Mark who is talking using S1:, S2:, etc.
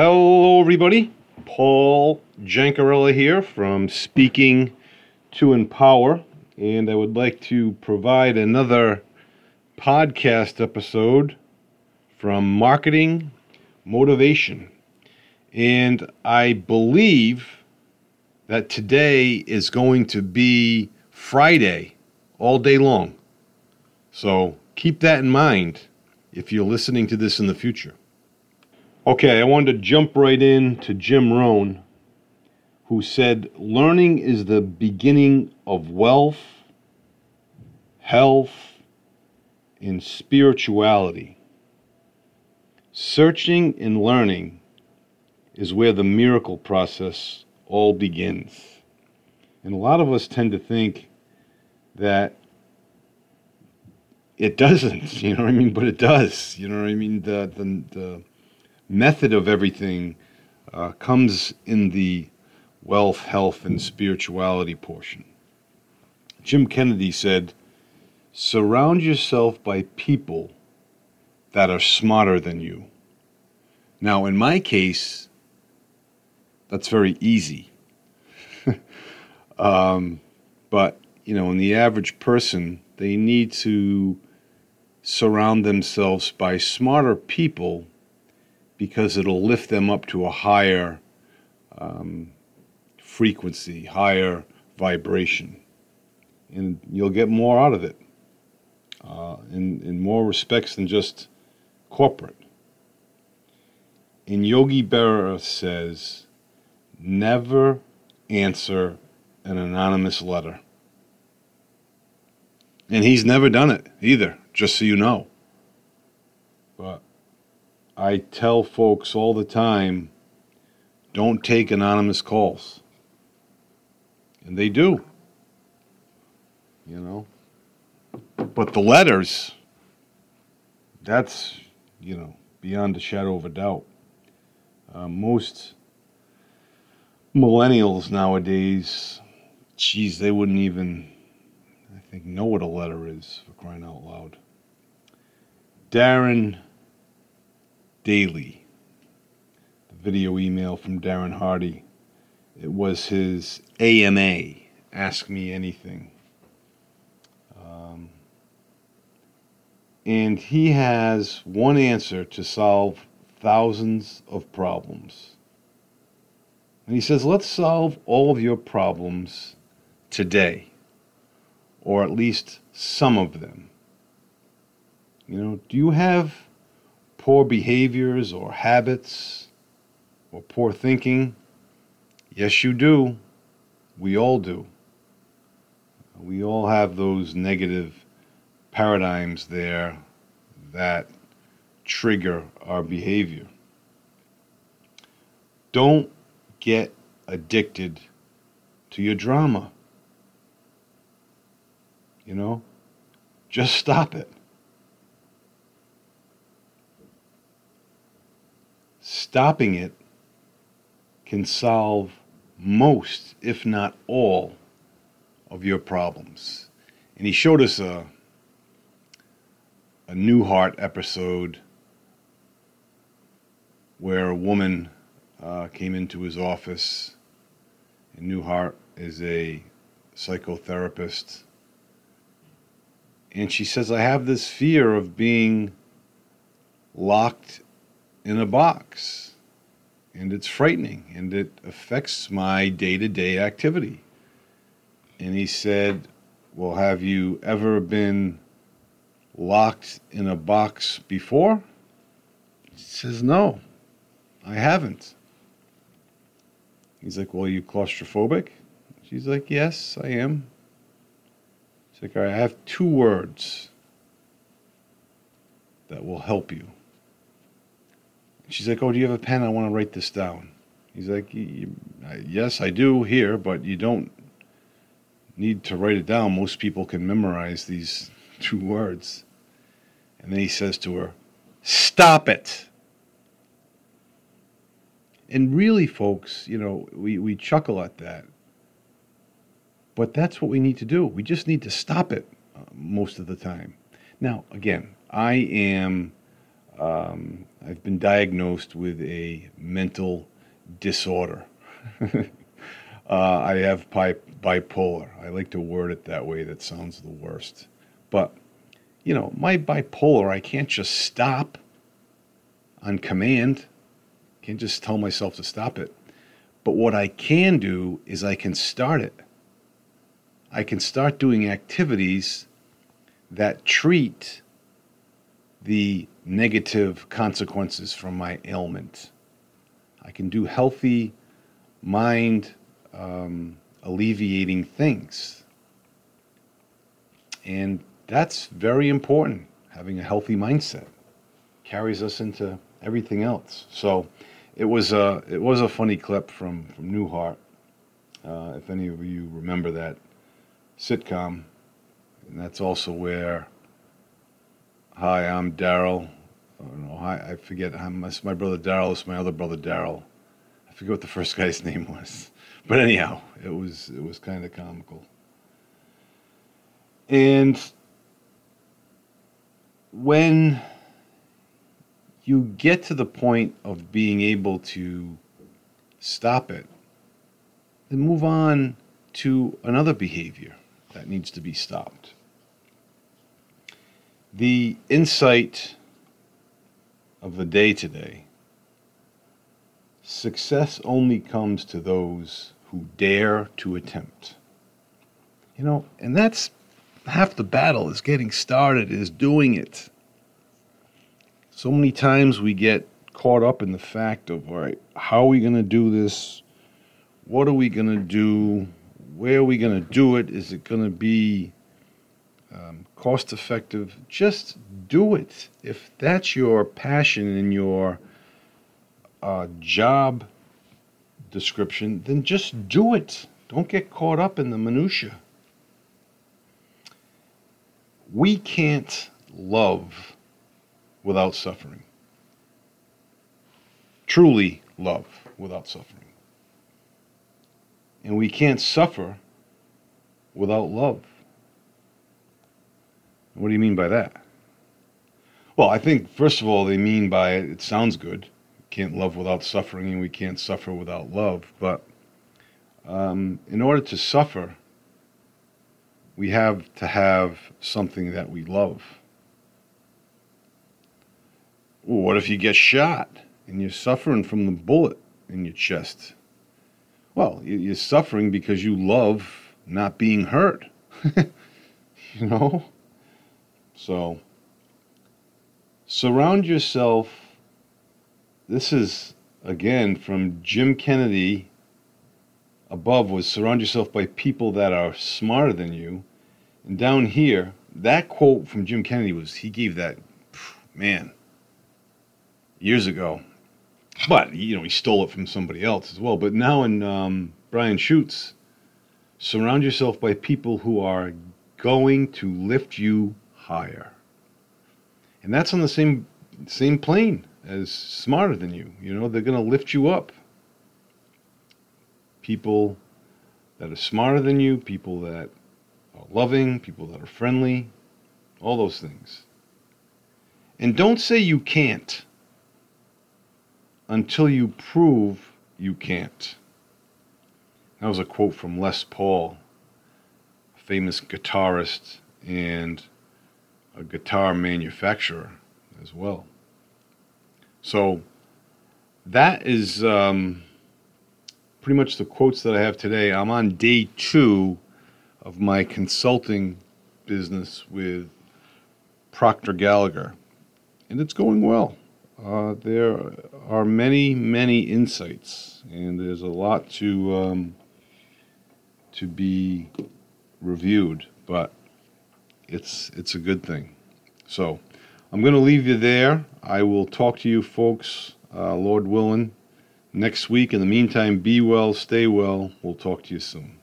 S1: Hello, everybody. Paul Jancarella here from Speaking to Empower, and I would like to provide another podcast episode from Marketing Motivation. And I believe that today is going to be Friday all day long. So keep that in mind if you're listening to this in the future. Okay, I wanted to jump right in to Jim Rohn, who said, Learning is the beginning of wealth, health, and spirituality. Searching and learning is where the miracle process all begins. And a lot of us tend to think that it doesn't, you know what I mean? But it does, you know what I mean? The, the, the method of everything uh, comes in the wealth, health, and spirituality portion. Jim Kennedy said, Surround yourself by people that are smarter than you. Now, in my case, that's very easy. um, but, you know, in the average person, they need to surround themselves by smarter people because it'll lift them up to a higher um, frequency, higher vibration. And you'll get more out of it uh, in, in more respects than just corporate. And Yogi Berra says, never answer an anonymous letter. And he's never done it either, just so you know. I tell folks all the time don't take anonymous calls. And they do. You know? But the letters, that's, you know, beyond a shadow of a doubt. Uh, most millennials nowadays, geez, they wouldn't even, I think, know what a letter is for crying out loud. Darren Daily, the video email from Darren Hardy. It was his AMA, Ask Me Anything. Um, and he has one answer to solve thousands of problems. And he says, let's solve all of your problems today, or at least some of them. You know, do you have poor behaviors or habits or poor thinking? Yes, you do. We all do. We all have those negative paradigms there that trigger our behavior. Don't get addicted to your drama. You know, just stop it. Stopping it can solve most, if not all, of your problems. And he showed us a, a Newhart episode where a woman uh, came into his office. And Newhart is a psychotherapist. And she says, I have this fear of being locked in a box. And it's frightening and it affects my day to day activity. And he said, Well, have you ever been locked in a box before? She says, No, I haven't. He's like, Well, are you claustrophobic? She's like, Yes, I am. He's like, All right, I have two words that will help you. She's like, Oh, do you have a pen? I want to write this down. He's like, Yes, I do here, but you don't need to write it down. Most people can memorize these two words. And then he says to her, Stop it. And really, folks, you know, we, we chuckle at that. But that's what we need to do. We just need to stop it uh, most of the time. Now, again, I am Um, I've been diagnosed with a mental disorder. uh, I have bi- bipolar. I like to word it that way. That sounds the worst. But, you know, my bipolar, I can't just stop on command. Can't just tell myself to stop it. But what I can do is I can start it. I can start doing activities that treat the negative consequences from my ailment. I can do healthy, mind um, alleviating things. And that's very important. Having a healthy mindset carries us into everything else. So it was a, it was a funny clip from, from Newhart. Uh, if any of you remember that sitcom, and that's also where, hi, I'm Daryl. Oh, I forget. I'm, my brother Daryl. It's my other brother Daryl. I forget what the first guy's name was, but anyhow, it was it was kind of comical. And when you get to the point of being able to stop it, then move on to another behavior that needs to be stopped. The insight of the day today success only comes to those who dare to attempt. You know, and that's half the battle is getting started, is doing it. So many times we get caught up in the fact of, all right, how are we going to do this? What are we going to do? Where are we going to do it? Is it going to be um, cost effective? Just do it. If that's your passion and your uh, job description, then just do it. Don't get caught up in the minutia. We can't love without suffering. Truly love without suffering. And we can't suffer without love. What do you mean by that? Well, I think, first of all, they mean by it, it sounds good. Can't love without suffering, and we can't suffer without love. But um, in order to suffer, we have to have something that we love. Well, what if you get shot and you're suffering from the bullet in your chest? Well, you're suffering because you love not being hurt. you know? So, surround yourself. This is, again, from Jim Kennedy above was surround yourself by people that are smarter than you. And down here, that quote from Jim Kennedy was he gave that, man, years ago. But you know, he stole it from somebody else as well. But now in um, Brian Schutz, surround yourself by people who are going to lift you higher, and that's on the same same plane as smarter than you. You know, they're going to lift you up. People that are smarter than you, people that are loving, people that are friendly, all those things. And don't say you can't until you prove you can't. That was a quote from Les Paul, a famous guitarist and a guitar manufacturer as well. So that is um, pretty much the quotes that I have today. I'm on day two of my consulting business with Proctor Gallagher, and it's going well. Uh, there are many, many insights, and there's a lot to um, to be reviewed, but it's it's a good thing. So I'm going to leave you there. I will talk to you folks, uh, Lord willing, next week. In the meantime, be well, stay well. We'll talk to you soon.